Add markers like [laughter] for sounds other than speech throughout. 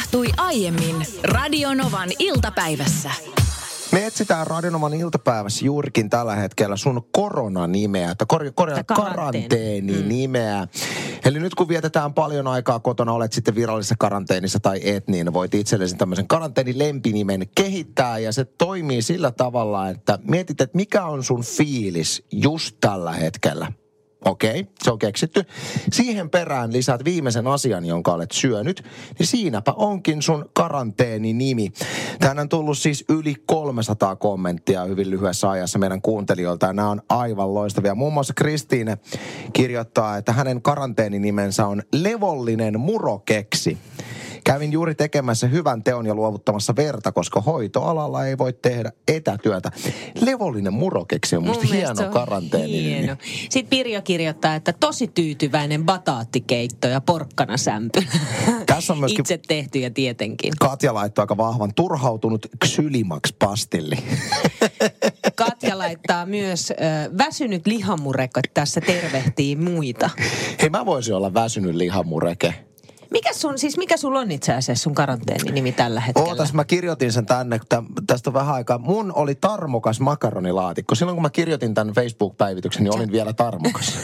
tapahtui aiemmin Radionovan iltapäivässä. Me etsitään Radionoman iltapäivässä juurikin tällä hetkellä sun koronanimeä, tai kor- kor- karanteeni-nimeä. Eli nyt kun vietetään paljon aikaa kotona, olet sitten virallisessa karanteenissa tai et, niin voit itsellesi tämmöisen karanteenilempinimen kehittää. Ja se toimii sillä tavalla, että mietit, että mikä on sun fiilis just tällä hetkellä. Okei, okay, se on keksitty. Siihen perään lisät viimeisen asian, jonka olet syönyt, niin siinäpä onkin sun karanteeninimi. Tänään on tullut siis yli 300 kommenttia hyvin lyhyessä ajassa meidän kuuntelijoilta, ja nämä on aivan loistavia. Muun muassa Kristiine kirjoittaa, että hänen karanteeninimensä on levollinen murokeksi. Kävin juuri tekemässä hyvän teon ja luovuttamassa verta, koska hoitoalalla ei voi tehdä etätyötä. Levollinen murokeksi on musta hieno karanteeni. Hieno. Sitten Pirjo kirjoittaa, että tosi tyytyväinen bataattikeitto ja porkkana sämpy. Tässä on myöskin... Itse tehtyjä tietenkin. Katja laittoi aika vahvan turhautunut Xylimax pastilli. [laughs] Katja laittaa myös äh, väsynyt lihamureke tässä tervehtii muita. Hei, mä voisin olla väsynyt lihamureke. Mikä sun, siis mikä sulla on itse asiassa sun karanteeninimi tällä hetkellä? Ootas, mä kirjoitin sen tänne, tästä on vähän aikaa. Mun oli tarmokas makaronilaatikko. Silloin kun mä kirjoitin tämän Facebook-päivityksen, niin olin vielä tarmokas.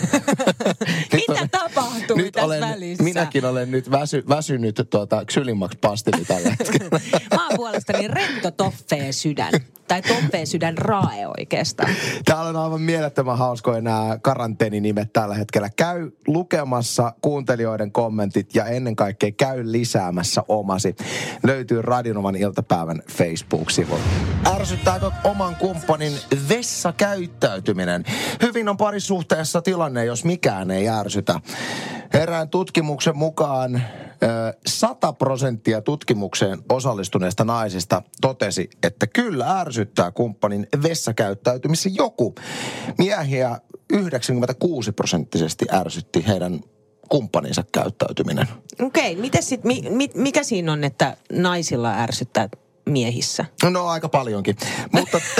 [laughs] Mitä olen, tapahtui nyt tässä olen, välissä? Minäkin olen nyt väsy, väsynyt tuota Xylimax pastili tällä hetkellä. [laughs] mä oon puolestani rento toffee sydän. Tai toffee sydän rae oikeastaan. Täällä on aivan mielettömän hauskoja nämä karanteeninimet tällä hetkellä. Käy lukemassa kuuntelijoiden kommentit ja ennen kaikkea käy lisäämässä omasi. Löytyy Radionovan iltapäivän Facebook-sivu. Ärsyttääkö oman kumppanin vessakäyttäytyminen? Hyvin on parisuhteessa tilanne, jos mikään ei ärsytä. Erään tutkimuksen mukaan 100 prosenttia tutkimukseen osallistuneista naisista totesi, että kyllä ärsyttää kumppanin vessakäyttäytymisen joku. Miehiä 96 prosenttisesti ärsytti heidän kumppaninsa käyttäytyminen. Okei, okay, mikä siinä on, että naisilla ärsyttää miehissä? No aika paljonkin, mutta... [laughs]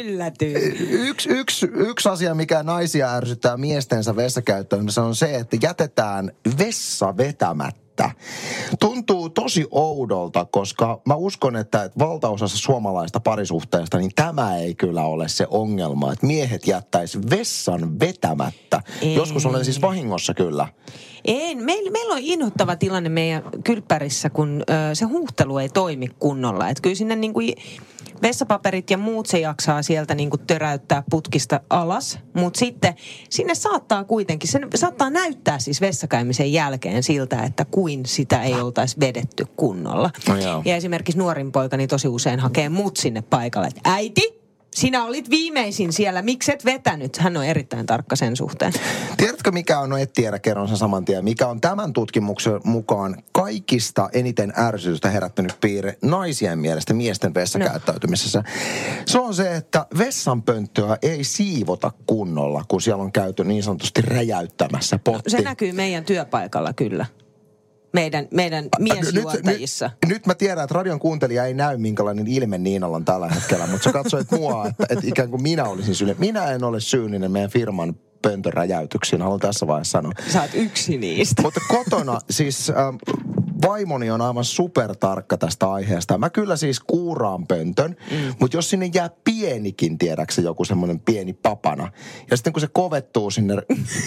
Yllätyin. Yksi, yksi, yksi asia, mikä naisia ärsyttää miestensä vessakäyttämisessä on se, että jätetään vessa vetämättä että tuntuu tosi oudolta, koska mä uskon, että valtaosassa suomalaista parisuhteesta, niin tämä ei kyllä ole se ongelma, että miehet jättäisi vessan vetämättä. Ei. Joskus olen siis vahingossa kyllä. Ei, meillä, meillä on inhottava tilanne meidän kylppärissä, kun ö, se huuhtelu ei toimi kunnolla. Et kyllä sinne niin kuin vessapaperit ja muut se jaksaa sieltä niin kuin töräyttää putkista alas. Mutta sitten sinne saattaa kuitenkin, se saattaa näyttää siis vessakäymisen jälkeen siltä, että kuin sitä ei oltaisi vedetty kunnolla. No ja esimerkiksi nuorin poikani tosi usein hakee mut sinne paikalle, että äiti, sinä olit viimeisin siellä, miksi et vetänyt? Hän on erittäin tarkka sen suhteen. Tiedätkö mikä on, no et tiedä, kerron sen saman tien, mikä on tämän tutkimuksen mukaan kaikista eniten ärsytystä herättänyt piirre naisien mielestä miesten vessakäyttäytymisessä? No. Se on se, että vessanpönttöä ei siivota kunnolla, kun siellä on käyty niin sanotusti räjäyttämässä potti. No, se näkyy meidän työpaikalla kyllä meidän, meidän miesjuontajissa. Nyt, nyt, nyt mä tiedän, että radion kuuntelija ei näy, minkälainen ilme Niinalla on tällä hetkellä, mutta sä katsoit mua, [laughs] että, että ikään kuin minä olisin syyllinen. Minä en ole syyllinen meidän firman pöntöräjäytyksiin, haluan tässä vaiheessa sanoa. Sä oot yksi niistä. Mutta kotona, siis äh, vaimoni on aivan supertarkka tästä aiheesta. Mä kyllä siis kuuraan pöntön, mm. mutta jos sinne jää pienikin, tiedäksä, joku semmoinen pieni papana, ja sitten kun se kovettuu sinne,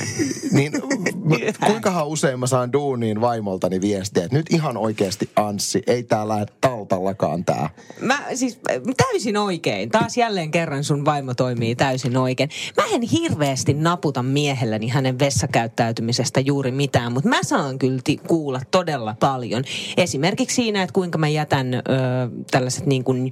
[laughs] niin kuinkahan usein mä saan duuniin vaimoltani viestiä, että nyt ihan oikeasti Anssi, ei tää lähde taltallakaan tää. Mä siis täysin oikein. Taas jälleen kerran sun vaimo toimii täysin oikein. Mä en hirveästi naputa miehelleni hänen vessakäyttäytymisestä juuri mitään, mutta mä saan kyllä kuulla todella paljon paljon. Esimerkiksi siinä, että kuinka mä jätän ö, tällaiset niin kuin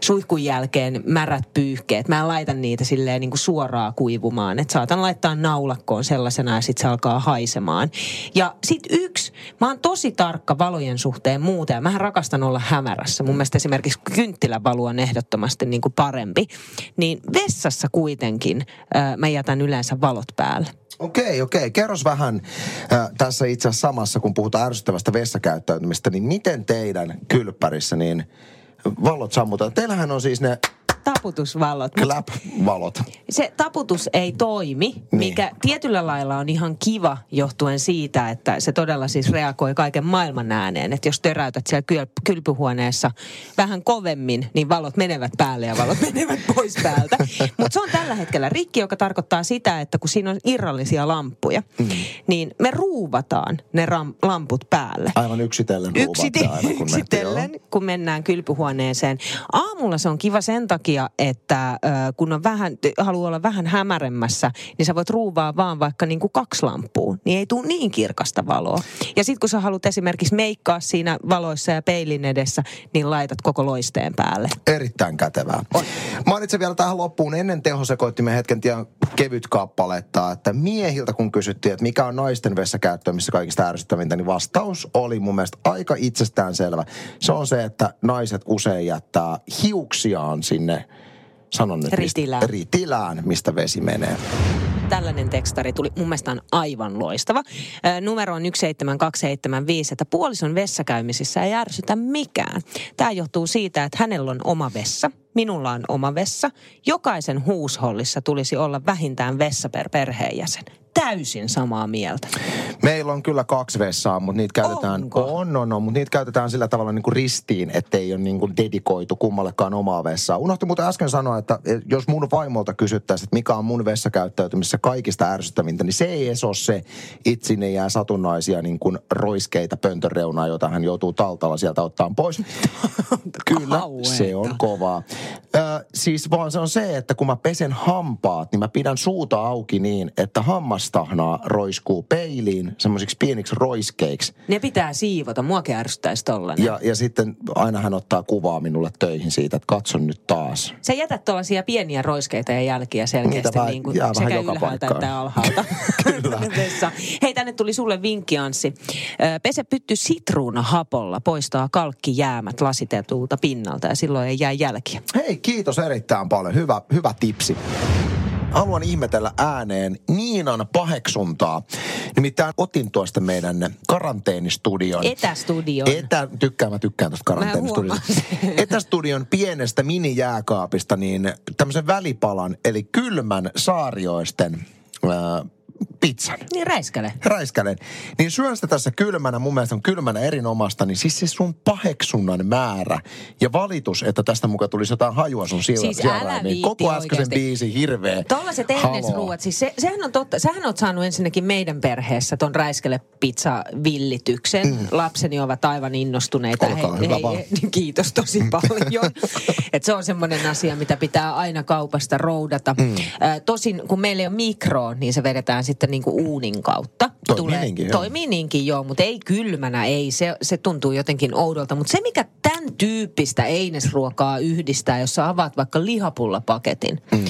suihkun jälkeen märät pyyhkeet. Mä en laita niitä silleen niin kuin suoraan kuivumaan. Että saatan laittaa naulakkoon sellaisena ja sitten se alkaa haisemaan. Ja sitten yksi, mä oon tosi tarkka valojen suhteen muuten. Mähän rakastan olla hämärässä. Mun mielestä esimerkiksi kynttilävalu on ehdottomasti niin kuin parempi. Niin vessassa kuitenkin ö, mä jätän yleensä valot päälle. Okei, okei. Kerros vähän äh, tässä itse asiassa samassa, kun puhutaan ärsyttävästä vessakäyttäytymistä, niin miten teidän kylppärissä niin vallot sammutaan? Teillähän on siis ne taputusvalot. Clap-valot. Se taputus ei toimi, niin. mikä tietyllä lailla on ihan kiva johtuen siitä, että se todella siis reagoi kaiken maailman ääneen. Että jos töräytät siellä kyl- kylpyhuoneessa vähän kovemmin, niin valot menevät päälle ja valot [laughs] menevät pois päältä. [laughs] Mutta se on tällä hetkellä rikki, joka tarkoittaa sitä, että kun siinä on irrallisia lamppuja, mm. niin me ruuvataan ne ram- lamput päälle. Aivan yksitellen Yksite- aina, kun Yksitellen, me, kun mennään kylpyhuoneeseen. Aamulla se on kiva sen takia, että äh, kun on vähän, haluaa olla vähän hämäremmässä, niin sä voit ruuvaa vaan vaikka niin kuin kaksi lampua. Niin ei tule niin kirkasta valoa. Ja sitten kun sä haluat esimerkiksi meikkaa siinä valoissa ja peilin edessä, niin laitat koko loisteen päälle. Erittäin kätevää. On. Mainitsen vielä tähän loppuun ennen tehosekoittimen hetken tien kevyt kappaletta, että miehiltä kun kysyttiin, että mikä on naisten vessakäyttö, missä kaikista ärsyttävintä, niin vastaus oli mun mielestä aika itsestäänselvä. Se on se, että naiset usein jättää hiuksiaan sinne, sanon nyt, ritilään. Mistä, ritilään, mistä vesi menee tällainen tekstari tuli mun mielestä on aivan loistava. numero on 17275, että puolison vessakäymisissä ei ärsytä mikään. Tämä johtuu siitä, että hänellä on oma vessa, minulla on oma vessa. Jokaisen huushollissa tulisi olla vähintään vessa per perheenjäsen täysin samaa mieltä. Meillä on kyllä kaksi vessaa, mutta niitä käytetään, Onko? on, on, on, mutta niitä käytetään sillä tavalla niin kuin ristiin, ettei ole niin kuin dedikoitu kummallekaan omaa vessaa. Unohti muuten äsken sanoa, että jos mun vaimolta kysyttäisiin, että mikä on mun vessakäyttäytymisessä kaikista ärsyttävintä, niin se ei edes ole se, että sinne jää satunnaisia niin kuin roiskeita pöntöreunaa, jota hän joutuu taltalla sieltä ottaa pois. [laughs] kyllä, se on kovaa. Ö, siis vaan se on se, että kun mä pesen hampaat, niin mä pidän suuta auki niin, että hammas hammastahnaa roiskuu peiliin semmoisiksi pieniksi roiskeiksi. Ne pitää siivota, mua ärsyttäisi tollanen. Ja, ja sitten aina hän ottaa kuvaa minulle töihin siitä, että katson nyt taas. Se jätät tuollaisia pieniä roiskeita ja jälkiä selkeästi niin kuin sekä ylhäältä että alhaalta. [laughs] Kyllä. Hei, tänne tuli sulle vinkki, Anssi. Pese pytty sitruunahapolla poistaa kalkkijäämät lasitetulta pinnalta ja silloin ei jää jälkiä. Hei, kiitos erittäin paljon. Hyvä, hyvä tipsi haluan ihmetellä ääneen Niinan paheksuntaa. Nimittäin otin tuosta meidän karanteenistudion. Etästudion. Etä, tykkään, mä tykkään tuosta karanteenistudiosta. Etästudion pienestä minijääkaapista niin tämmöisen välipalan, eli kylmän saarioisten pizzan. Niin räiskäle. Räiskälen. Niin syön sitä tässä kylmänä, mun mielestä on kylmänä erinomasta, niin siis se sun paheksunnan määrä ja valitus, että tästä mukaan tulisi jotain hajua sun sillä siis älä niin koko äskeisen biisi hirveä. Tollaset ruuat, siis se, sehän on totta, sähän oot saanut ensinnäkin meidän perheessä ton räiskäle pizza villityksen. Mm. Lapseni ovat aivan innostuneita. Olkaa hei, hyvä hei, hei, kiitos tosi [laughs] paljon. Et se on semmoinen asia, mitä pitää aina kaupasta roudata. Mm. Tosin kun meillä ei ole mikroa, niin se vedetään sitten niin kuin uunin kautta. Toimii tulee, niinkin, joo. Toimii niinkin, joo, mutta ei kylmänä, ei. Se, se tuntuu jotenkin oudolta. Mutta se, mikä tämän tyyppistä einesruokaa yhdistää, jos sä avaat vaikka lihapullapaketin, mm.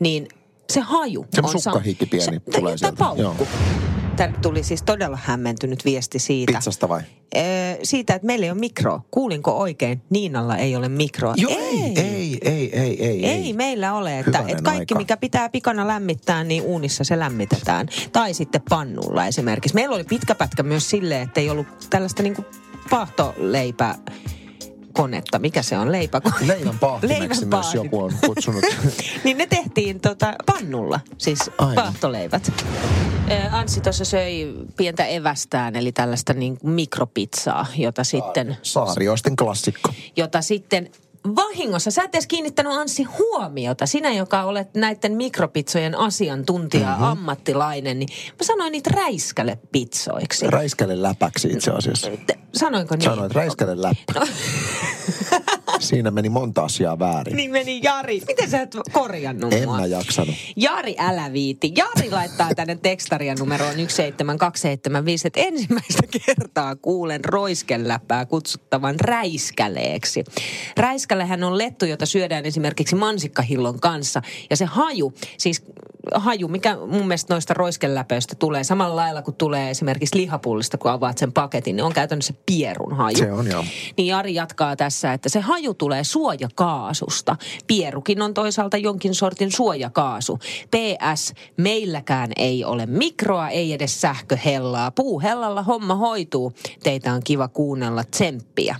niin se haju se on... Se pieni se, tulee sieltä. Joo. Tänne tuli siis todella hämmentynyt viesti siitä. Pizzasta vai? Ee, siitä, että meillä ei ole mikro. Kuulinko oikein? Niinalla ei ole mikroa. Joo, ei, ei, ei, ei, ei. Ei meillä ole, että, että kaikki aika. mikä pitää pikana lämmittää, niin uunissa se lämmitetään. Tai sitten pannulla esimerkiksi. Meillä oli pitkä pätkä myös silleen, että ei ollut tällaista niinku pahtoleipää konetta. Mikä se on? Leipäkone. Leivän paahtimeksi myös joku on kutsunut. [laughs] niin ne tehtiin tota pannulla, siis Aivan. paahtoleivät. Anssi tuossa söi pientä evästään, eli tällaista niin mikropizzaa, jota sitten... Saarioisten klassikko. Jota sitten vahingossa, sä et edes kiinnittänyt Anssi huomiota, sinä joka olet näiden mikropitsojen asiantuntija, mm-hmm. ammattilainen, niin mä sanoin niitä räiskäle pitsoiksi. Räiskäle läpäksi itse asiassa. Sanoinko niin? Sanoin, räiskäle läppä. No. [laughs] Siinä meni monta asiaa väärin. Niin meni Jari. Miten sä et korjannut en mua? mä jaksanut. Jari, älä viiti. Jari laittaa tänne tekstaria numeroon 17275, että ensimmäistä kertaa kuulen roiskeläppää kutsuttavan räiskäleeksi. Räiskälehän on lettu, jota syödään esimerkiksi mansikkahillon kanssa. Ja se haju, siis haju, mikä mun mielestä noista roiskeläpöistä tulee samalla lailla kuin tulee esimerkiksi lihapullista, kun avaat sen paketin, niin on käytännössä pierun haju. Se on joo. Niin Jari jatkaa tässä, että se haju tulee suojakaasusta. Pierukin on toisaalta jonkin sortin suojakaasu. PS, meilläkään ei ole mikroa, ei edes sähköhellaa. Puuhellalla homma hoituu. Teitä on kiva kuunnella tsemppiä.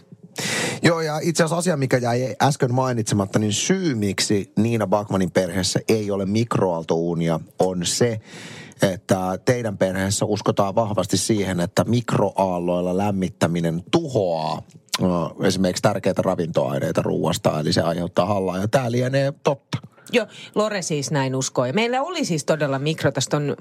Joo, ja itse asiassa asia, mikä jäi äsken mainitsematta, niin syy, miksi Niina Bakmanin perheessä ei ole mikroaaltouunia, on se, että teidän perheessä uskotaan vahvasti siihen, että mikroaalloilla lämmittäminen tuhoaa esimerkiksi tärkeitä ravintoaineita ruuasta, eli se aiheuttaa hallaa, ja tämä lienee totta. Joo, Lore siis näin uskoi. Meillä oli siis todella mikro, tästä on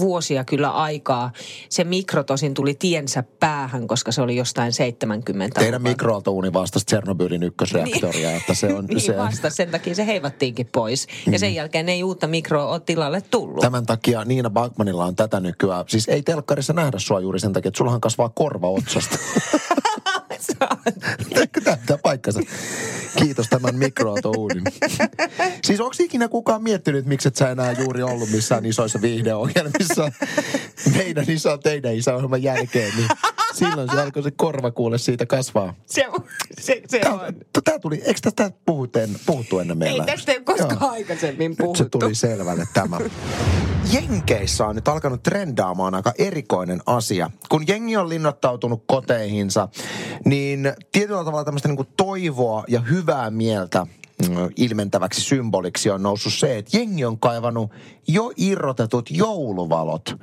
vuosia kyllä aikaa. Se mikro tosin tuli tiensä päähän, koska se oli jostain 70 Teidän mikroaaltouuni vastasi Tsernobylin ykkösreaktoria, niin. että se on... niin se vastasi, sen takia se heivattiinkin pois. Ja sen mm. jälkeen ei uutta mikroa ole tilalle tullut. Tämän takia Niina Bakmanilla on tätä nykyään. Siis ei telkkarissa nähdä sua juuri sen takia, että sullahan kasvaa korva otsasta. [laughs] Tämä paikkansa. Kiitos tämän mikroautouunin. siis onko ikinä kukaan miettinyt, miksi et sä enää juuri ollut missään isoissa viihdeohjelmissa meidän isä teidän isä ohjelman jälkeen, niin silloin se alkoi se korva kuule siitä kasvaa. Se, se, se tämä, on. Tämä tuli, eikö tästä puhuttu, puhuttu ennen meillä? Ei tästä ei koskaan Joo. aikaisemmin puhuttu. Nyt se tuli selvälle tämä. Jenkeissä on nyt alkanut trendaamaan aika erikoinen asia. Kun jengi on linnoittautunut koteihinsa, niin tietyllä tavalla tämmöistä niin toivoa ja hyvää mieltä mm, ilmentäväksi symboliksi on noussut se, että jengi on kaivannut jo irrotetut jouluvalot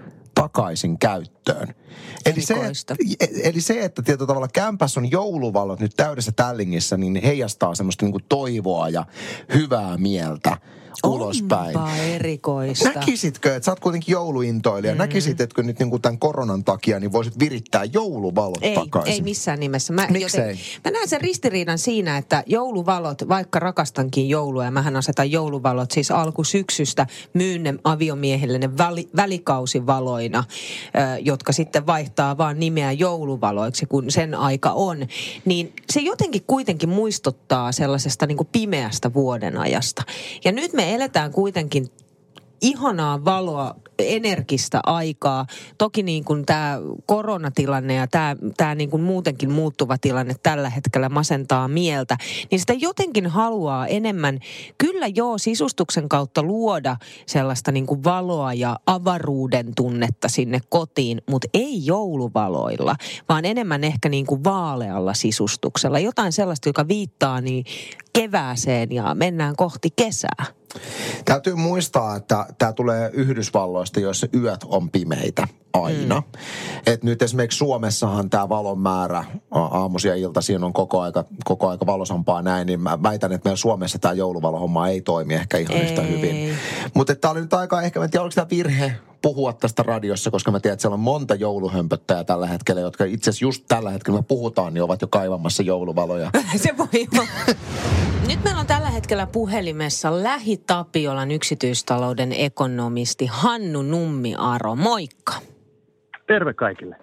takaisin käyttöön. Eli se, eli se, että tietyllä tavalla kämpäs on jouluvalot nyt täydessä tällingissä, niin heijastaa semmoista niin toivoa ja hyvää mieltä ulospäin. Onpa erikoista. Näkisitkö, että sä oot kuitenkin jouluintoilija, mm. näkisitkö nyt niin kuin tämän koronan takia, niin voisit virittää jouluvalot ei, takaisin? Ei missään nimessä. Mä, Miksei? Joten, mä näen sen ristiriidan siinä, että jouluvalot, vaikka rakastankin joulua ja mähän asetan jouluvalot siis alkusyksystä myyn ne aviomiehille ne väli, välikausivaloina, ö, jotka sitten vaihtaa vaan nimeä jouluvaloiksi, kun sen aika on. Niin se jotenkin kuitenkin muistuttaa sellaisesta niin kuin pimeästä vuodenajasta. Ja nyt me eletään kuitenkin ihanaa valoa, energistä aikaa. Toki niin kuin tämä koronatilanne ja tämä, tämä niin kuin muutenkin muuttuva tilanne tällä hetkellä masentaa mieltä, niin sitä jotenkin haluaa enemmän kyllä joo sisustuksen kautta luoda sellaista niin kuin valoa ja avaruuden tunnetta sinne kotiin, mutta ei jouluvaloilla, vaan enemmän ehkä niin kuin vaalealla sisustuksella. Jotain sellaista, joka viittaa niin kevääseen ja mennään kohti kesää. Täytyy muistaa, että tämä tulee Yhdysvalloista, joissa yöt on pimeitä aina. Mm. Et nyt esimerkiksi Suomessahan tämä valon määrä aamuisia ja iltaisin on koko aika, koko aika valosampaa näin, niin mä väitän, että meillä Suomessa tämä jouluvalohomma ei toimi ehkä ihan ei. yhtä hyvin. Mutta tämä oli nyt aika ehkä, en tiedä, oliko tämä virhe puhua tästä radiossa, koska mä tiedän, että siellä on monta jouluhömpöttäjää tällä hetkellä, jotka itse asiassa just tällä hetkellä, me puhutaan, niin ovat jo kaivamassa jouluvaloja. [laughs] Se voi Nyt meillä on tällä hetkellä puhelimessa Lähi-Tapiolan yksityistalouden ekonomisti Hannu Nummi-Aro. Moikka. Terve kaikille.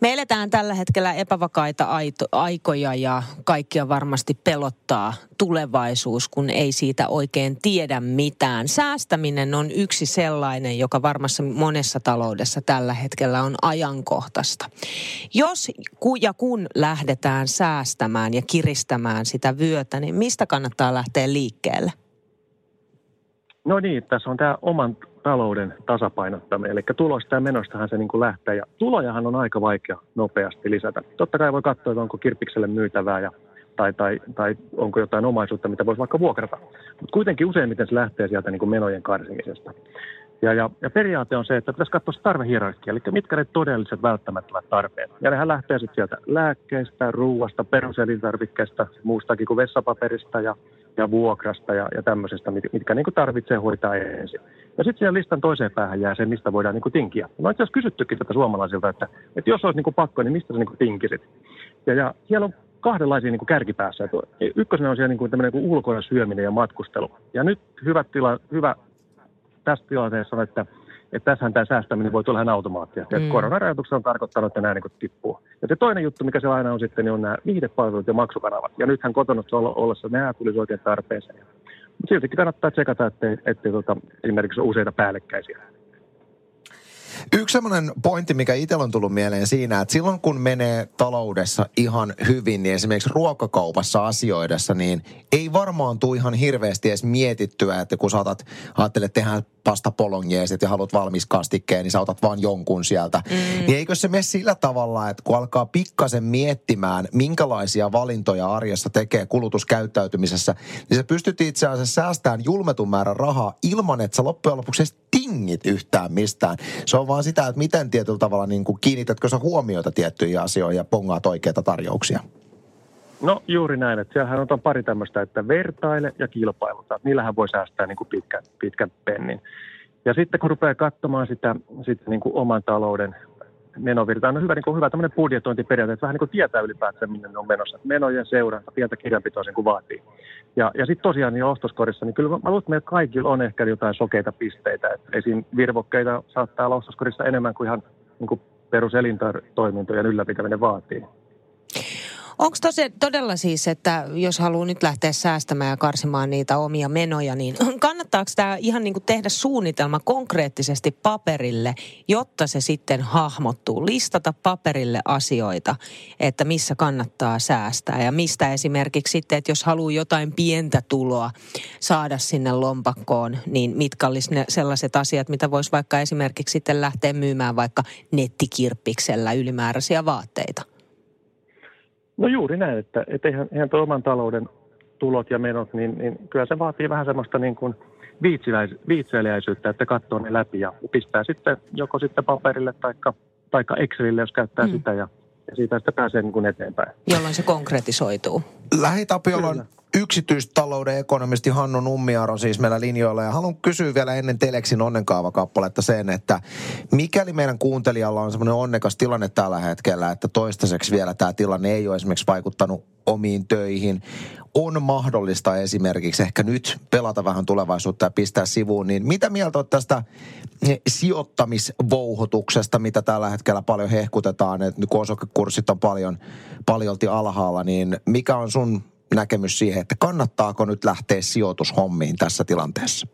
Me eletään tällä hetkellä epävakaita aito, aikoja ja kaikkia varmasti pelottaa tulevaisuus, kun ei siitä oikein tiedä mitään. Säästäminen on yksi sellainen, joka varmassa monessa taloudessa tällä hetkellä on ajankohtaista. Jos ja kun lähdetään säästämään ja kiristämään sitä vyötä, niin mistä kannattaa lähteä liikkeelle? No niin, tässä on tämä oman talouden tasapainottaminen. Eli tulosta ja menostahan se niin kuin lähtee. Ja tulojahan on aika vaikea nopeasti lisätä. Totta kai voi katsoa, että onko kirppikselle myytävää ja, tai, tai, tai onko jotain omaisuutta, mitä voisi vaikka vuokrata. Mutta kuitenkin useimmiten se lähtee sieltä niin kuin menojen karsimisesta. Ja, ja, ja periaate on se, että pitäisi katsoa tarvehierarkia, eli mitkä ne todelliset välttämättömät tarpeet. Ja nehän lähtee sitten sieltä lääkkeistä, ruuasta, peruselintarvikkeista, muustakin kuin vessapaperista ja, ja vuokrasta ja, ja tämmöisestä, mitkä, mitkä niin tarvitsee hoitaa ensin. Ja sitten siihen listan toiseen päähän jää se, mistä voidaan niin tinkiä. No itse asiassa kysyttykin tätä suomalaisilta, että, että jos olisi niin pakko, niin mistä sä niin tinkisit? Ja, ja siellä on kahdenlaisia niin kärkipäässä. Ykkösenä on siellä niin tämmöinen niin ulkoinen syöminen ja matkustelu. Ja nyt hyvä, tila, hyvä tässä tilanteessa on, että, että tässähän tämä säästäminen voi tulla ihan automaattia. Mm. Koronarajoitukset on tarkoittanut, että nämä niin tippuu. Ja se toinen juttu, mikä se aina on sitten, niin on nämä viihdepalvelut ja maksukanavat. Ja nythän kotona ollessa nämä tulisi oikein tarpeeseen. Mutta siltikin kannattaa tsekata, ettei, ettei tuota, esimerkiksi ole useita päällekkäisiä. Yksi semmoinen pointti, mikä itsellä on tullut mieleen siinä, että silloin kun menee taloudessa ihan hyvin, niin esimerkiksi ruokakaupassa asioidessa, niin ei varmaan tule ihan hirveästi edes mietittyä, että kun saatat, ajattelet tehdä pasta polongjeesit ja haluat valmis kastikkeen, niin sä otat vaan jonkun sieltä. Mm. Niin eikö se mene sillä tavalla, että kun alkaa pikkasen miettimään, minkälaisia valintoja arjessa tekee kulutuskäyttäytymisessä, niin sä pystyt itse asiassa säästämään julmetun määrän rahaa ilman, että sä loppujen lopuksi tingit yhtään mistään. Se on vaan sitä, että miten tietyllä tavalla niin kuin kiinnitätkö sä huomioita tiettyihin asioihin ja pongaat oikeita tarjouksia. No juuri näin, että siellähän on pari tämmöistä, että vertaile ja kilpailuta. Niillähän voi säästää niin kuin pitkän, pitkän pennin. Ja sitten kun rupeaa katsomaan sitä, sitä niin kuin oman talouden menovirtaa, on hyvä, niin kuin hyvä tämmöinen budjetointiperiaate, että vähän niin kuin tietää ylipäätään, minne ne on menossa. Menojen seuranta, pientä kirjanpitoa sen kuin vaatii. Ja, ja sitten tosiaan niin ostoskorissa, niin kyllä mä, luulen, että meillä kaikilla on ehkä jotain sokeita pisteitä. Et esim. virvokkeita saattaa olla ostoskorissa enemmän kuin ihan niin kuin peruselintoimintojen ylläpitäminen vaatii. Onko todella siis, että jos haluaa nyt lähteä säästämään ja karsimaan niitä omia menoja, niin [clears throat] kannattaako tämä ihan niin kuin tehdä suunnitelma konkreettisesti paperille, jotta se sitten hahmottuu? Listata paperille asioita, että missä kannattaa säästää ja mistä esimerkiksi sitten, että jos haluaa jotain pientä tuloa saada sinne lompakkoon, niin mitkä olisi ne sellaiset asiat, mitä voisi vaikka esimerkiksi sitten lähteä myymään vaikka nettikirppiksellä ylimääräisiä vaatteita? No juuri näin, että, että eihän, eihän tuo oman talouden tulot ja menot, niin, niin kyllä se vaatii vähän semmoista niin kuin viitseliäisyyttä, että katsoo ne läpi ja pistää sitten joko sitten paperille taikka, taikka Excelille, jos käyttää mm. sitä ja, ja siitä sitten pääsee niin kuin eteenpäin. Jolloin se konkretisoituu. Lähitapiolla on yksityistalouden ekonomisti Hannu Nummiaro siis meillä linjoilla. Ja haluan kysyä vielä ennen Teleksin onnenkaavakappaletta sen, että mikäli meidän kuuntelijalla on semmoinen onnekas tilanne tällä hetkellä, että toistaiseksi vielä tämä tilanne ei ole esimerkiksi vaikuttanut omiin töihin, on mahdollista esimerkiksi ehkä nyt pelata vähän tulevaisuutta ja pistää sivuun, niin mitä mieltä olet tästä sijoittamisvouhotuksesta, mitä tällä hetkellä paljon hehkutetaan, että kun osakekurssit on paljon, paljolti alhaalla, niin mikä on sun näkemys siihen, että kannattaako nyt lähteä sijoitushommiin tässä tilanteessa?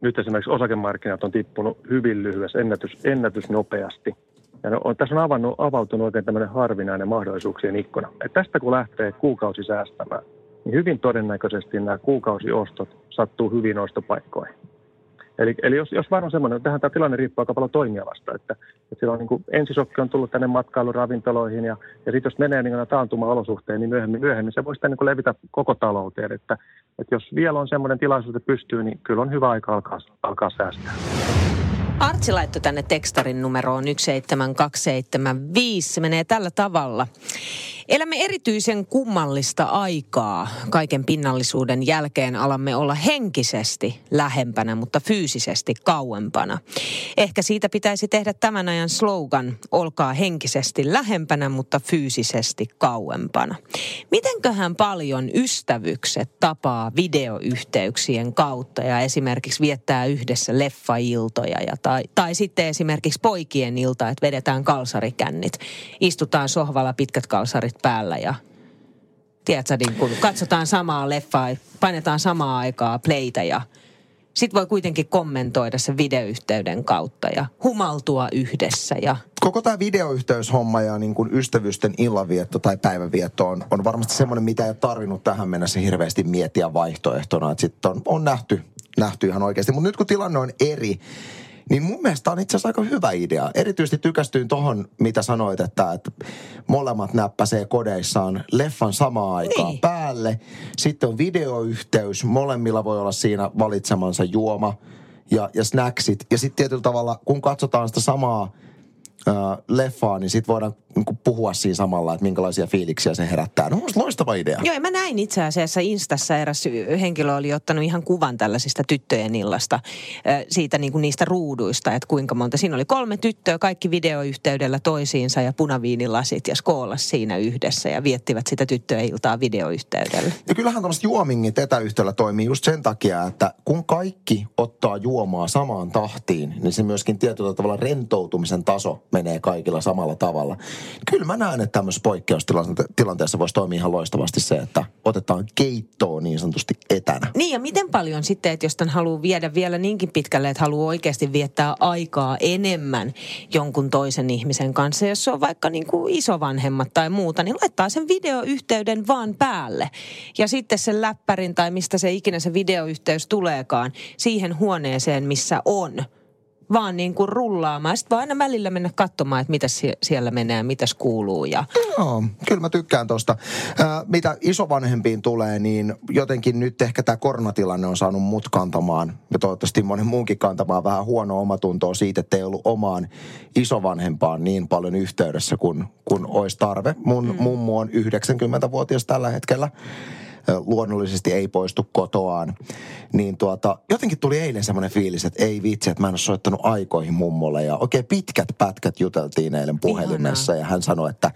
Nyt esimerkiksi osakemarkkinat on tippunut hyvin lyhyessä, ennätys, ennätys nopeasti. Ja on, tässä on avannut, avautunut oikein tämmöinen harvinainen mahdollisuuksien ikkuna. Et tästä kun lähtee kuukausi säästämään, niin hyvin todennäköisesti nämä kuukausiostot sattuu hyvin ostopaikkoihin. Eli, eli jos, jos vaan on semmoinen, tähän tämä tilanne riippuu aika paljon toimialasta, että, että silloin niin ensisokki on tullut tänne matkailuravintoloihin ja, ja sitten jos menee niin taantuma-olosuhteen, niin myöhemmin, myöhemmin se voi sitten niin levitä koko talouteen. Että, että jos vielä on semmoinen tilaisuus, että pystyy, niin kyllä on hyvä aika alkaa, alkaa säästää. Artsi laittoi tänne tekstarin numeroon 17275. Se menee tällä tavalla. Elämme erityisen kummallista aikaa. Kaiken pinnallisuuden jälkeen alamme olla henkisesti lähempänä, mutta fyysisesti kauempana. Ehkä siitä pitäisi tehdä tämän ajan slogan, olkaa henkisesti lähempänä, mutta fyysisesti kauempana. Mitenköhän paljon ystävykset tapaa videoyhteyksien kautta ja esimerkiksi viettää yhdessä leffailtoja ja tai, tai sitten esimerkiksi poikien ilta, että vedetään kalsarikännit. Istutaan sohvalla pitkät kalsarit päällä ja tiedätkö, niin kun katsotaan samaa leffaa, painetaan samaa aikaa playtä ja sitten voi kuitenkin kommentoida sen videoyhteyden kautta ja humaltua yhdessä. Ja... Koko tämä videoyhteyshomma ja niin kuin ystävysten illanvietto tai päivävietto on, on varmasti semmoinen, mitä ei ole tarvinnut tähän mennessä hirveästi miettiä vaihtoehtona. Sitten on, on nähty, nähty ihan oikeasti. Mutta nyt kun tilanne on eri, niin mun mielestä on itse asiassa aika hyvä idea. Erityisesti tykästyin tohon, mitä sanoit, että, että molemmat näppäsee kodeissaan leffan samaan aikaan niin. päälle. Sitten on videoyhteys. Molemmilla voi olla siinä valitsemansa juoma ja, ja snacksit. Ja sitten tietyllä tavalla, kun katsotaan sitä samaa äh, leffaa, niin sitten voidaan niin puhua siinä samalla, että minkälaisia fiiliksiä se herättää. No, loistava idea. Joo, mä näin itse asiassa Instassa eräs henkilö oli ottanut ihan kuvan tällaisista tyttöjen illasta, siitä niin kuin niistä ruuduista, että kuinka monta. Siinä oli kolme tyttöä, kaikki videoyhteydellä toisiinsa ja punaviinilasit ja skoolas siinä yhdessä ja viettivät sitä tyttöjen iltaa videoyhteydellä. Ja kyllähän tämmöiset juomingit etäyhteydellä toimii just sen takia, että kun kaikki ottaa juomaa samaan tahtiin, niin se myöskin tietyllä tavalla rentoutumisen taso menee kaikilla samalla tavalla. Kyllä mä näen, että tämmöisessä poikkeustilanteessa voisi toimia ihan loistavasti se, että otetaan keittoa niin sanotusti etänä. Niin ja miten paljon sitten, että jos tämän haluaa viedä vielä niinkin pitkälle, että haluaa oikeasti viettää aikaa enemmän jonkun toisen ihmisen kanssa, jos se on vaikka niin kuin isovanhemmat tai muuta, niin laittaa sen videoyhteyden vaan päälle. Ja sitten sen läppärin tai mistä se ikinä se videoyhteys tuleekaan siihen huoneeseen, missä on – vaan niin kuin rullaamaan. Sitten vaan aina välillä mennä katsomaan, että mitä siellä menee ja mitäs kuuluu. Ja... Joo, kyllä mä tykkään tosta. Äh, mitä isovanhempiin tulee, niin jotenkin nyt ehkä tämä koronatilanne on saanut mut kantamaan, ja toivottavasti monen muunkin kantamaan vähän huonoa omatuntoa siitä, että ei ollut omaan isovanhempaan niin paljon yhteydessä kuin, kuin olisi tarve. Mun mm. mummo on 90-vuotias tällä hetkellä luonnollisesti ei poistu kotoaan. Niin tuota, jotenkin tuli eilen semmoinen fiilis, että ei vitsi, että mä en ole soittanut aikoihin mummolle. Ja oikein pitkät pätkät juteltiin eilen puhelimessa Ihanaa. ja hän sanoi, että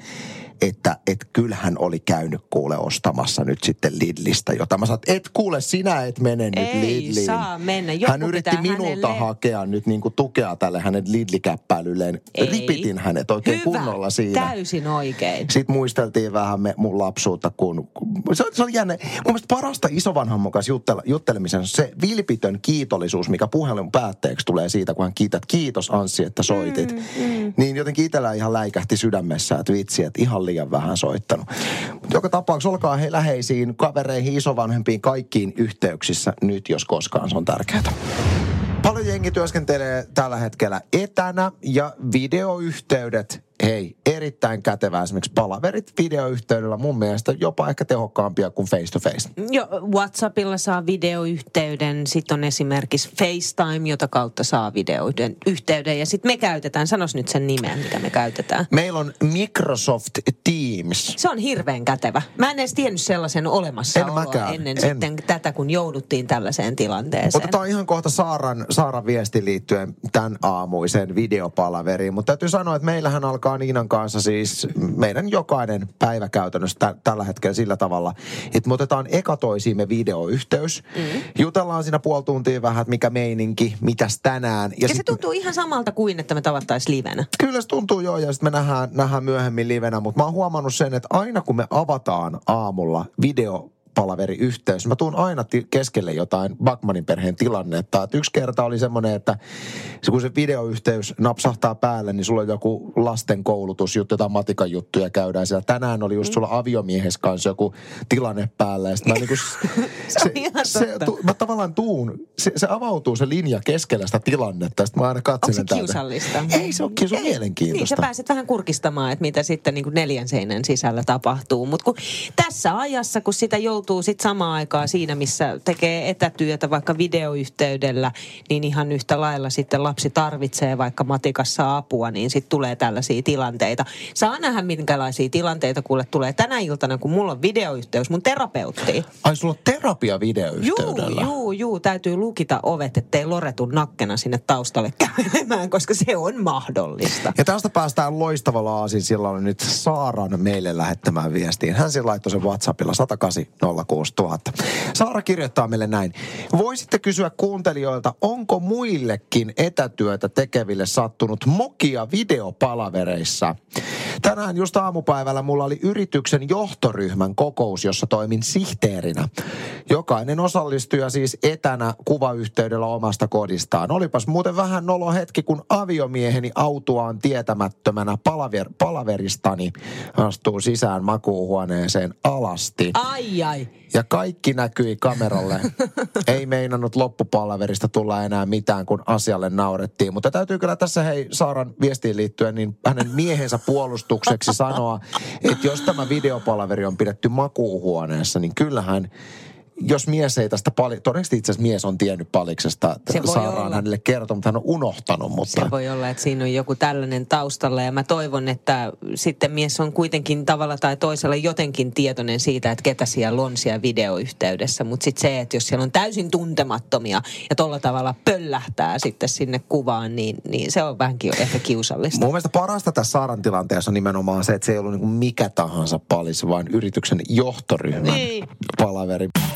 että et kyllähän oli käynyt kuule ostamassa nyt sitten Lidlistä, jota mä sanoin, et kuule sinä et mene nyt Ei Lidliin. saa mennä. Joku Hän yritti minulta hänelle... hakea nyt niinku tukea tälle hänen Lidlikäppäilylleen. Ripitin hänet oikein Hyvä, kunnolla siinä. täysin oikein. Sitten muisteltiin vähän me, mun lapsuutta, kun, kun se, se oli jännä. Mun mielestä parasta isovanhan mukaan juttele, juttelemisen on se vilpitön kiitollisuus, mikä puhelun päätteeksi tulee siitä, kun hän kiität, kiitos Anssi, että soitit. Mm, mm. Niin jotenkin itsellä ihan läikähti sydämessä, että vitsi, että ihan liian vähän soittanut. Mutta joka tapauksessa olkaa he läheisiin, kavereihin, isovanhempiin, kaikkiin yhteyksissä nyt, jos koskaan se on tärkeää. Paljon jengi työskentelee tällä hetkellä etänä ja videoyhteydet hei, erittäin kätevä esimerkiksi palaverit videoyhteydellä mun mielestä jopa ehkä tehokkaampia kuin face to face. Jo, WhatsAppilla saa videoyhteyden, sitten on esimerkiksi FaceTime, jota kautta saa videoyhteyden ja sitten me käytetään, sanos nyt sen nimen, mitä me käytetään. Meillä on Microsoft Teams. Se on hirveän kätevä. Mä en edes tiennyt sellaisen olemassa en mäkään. ennen en. sitten tätä, kun jouduttiin tällaiseen tilanteeseen. Otetaan ihan kohta Saaran, Saaran viesti liittyen tämän aamuiseen videopalaveriin, mutta täytyy sanoa, että meillähän alkaa alkaa Niinan kanssa siis meidän jokainen päivä käytännössä tä- tällä hetkellä sillä tavalla, että me otetaan eka toisiimme videoyhteys. Mm. Jutellaan siinä puoli tuntia vähän, että mikä meininki, mitäs tänään. Ja, ja sit... se tuntuu ihan samalta kuin, että me tavattaisiin livenä. Kyllä se tuntuu joo, ja sitten me nähdään, nähdään myöhemmin livenä, mutta mä oon huomannut sen, että aina kun me avataan aamulla video palaveri-yhteys. Mä tuun aina t- keskelle jotain Backmanin perheen tilannetta. Et yksi kerta oli semmoinen, että se, kun se videoyhteys napsahtaa päälle, niin sulla on joku lasten koulutusjuttu, jotain matikan juttuja käydään siellä. Tänään oli just sulla aviomiehes kanssa joku tilanne päällä. Ja mä, niinku, [laughs] se, se, se tu, mä tavallaan tuun, se, se, avautuu se linja keskellä sitä tilannetta. Sitten mä aina katselen Onko se kiusallista? Ei se ole kiusa, mielenkiintoista. Niin, sä pääset vähän kurkistamaan, että mitä sitten niin neljän seinän sisällä tapahtuu. Mutta tässä ajassa, kun sitä joutuu joutuu sitten samaan aikaan siinä, missä tekee etätyötä vaikka videoyhteydellä, niin ihan yhtä lailla sitten lapsi tarvitsee vaikka matikassa apua, niin sitten tulee tällaisia tilanteita. Saa nähdä, minkälaisia tilanteita kuule tulee tänä iltana, kun mulla on videoyhteys mun terapeuttiin. Ai sulla on terapia videoyhteydellä? Juu, juu, juu. Täytyy lukita ovet, ettei loretu nakkena sinne taustalle kävelemään, koska se on mahdollista. Ja tästä päästään loistavalla aasin silloin nyt Saaran meille lähettämään viestiin. Hän siinä laittoi sen WhatsAppilla 108 06000. Saara kirjoittaa meille näin. Voisitte kysyä kuuntelijoilta, onko muillekin etätyötä tekeville sattunut mokia videopalavereissa? Tänään just aamupäivällä mulla oli yrityksen johtoryhmän kokous, jossa toimin sihteerinä. Jokainen osallistuja siis etänä kuvayhteydellä omasta kodistaan. Olipas muuten vähän nolo hetki, kun aviomieheni autuaan tietämättömänä palaver, palaveristani astuu sisään makuuhuoneeseen alasti. Ai ai. Ja kaikki näkyi kameralle. [laughs] Ei meinannut loppupalaverista tulla enää mitään, kun asialle naurettiin. Mutta täytyy kyllä tässä hei Saaran viestiin liittyen, niin hänen miehensä puolustukseksi sanoa, että jos tämä videopalaveri on pidetty makuuhuoneessa, niin kyllähän jos mies ei tästä paljon, todennäköisesti itse asiassa mies on tiennyt paliksesta, Saaraan hänelle kertonut, mutta hän on unohtanut. Mutta... Se voi olla, että siinä on joku tällainen taustalla ja mä toivon, että sitten mies on kuitenkin tavalla tai toisella jotenkin tietoinen siitä, että ketä siellä on siellä videoyhteydessä, mutta sitten se, että jos siellä on täysin tuntemattomia ja tolla tavalla pöllähtää sitten sinne kuvaan, niin, niin se on vähänkin ehkä kiusallista. Mun mielestä parasta tässä Saaran tilanteessa on nimenomaan se, että se ei ollut niin mikä tahansa palis, vaan yrityksen johtoryhmän niin. palaveri.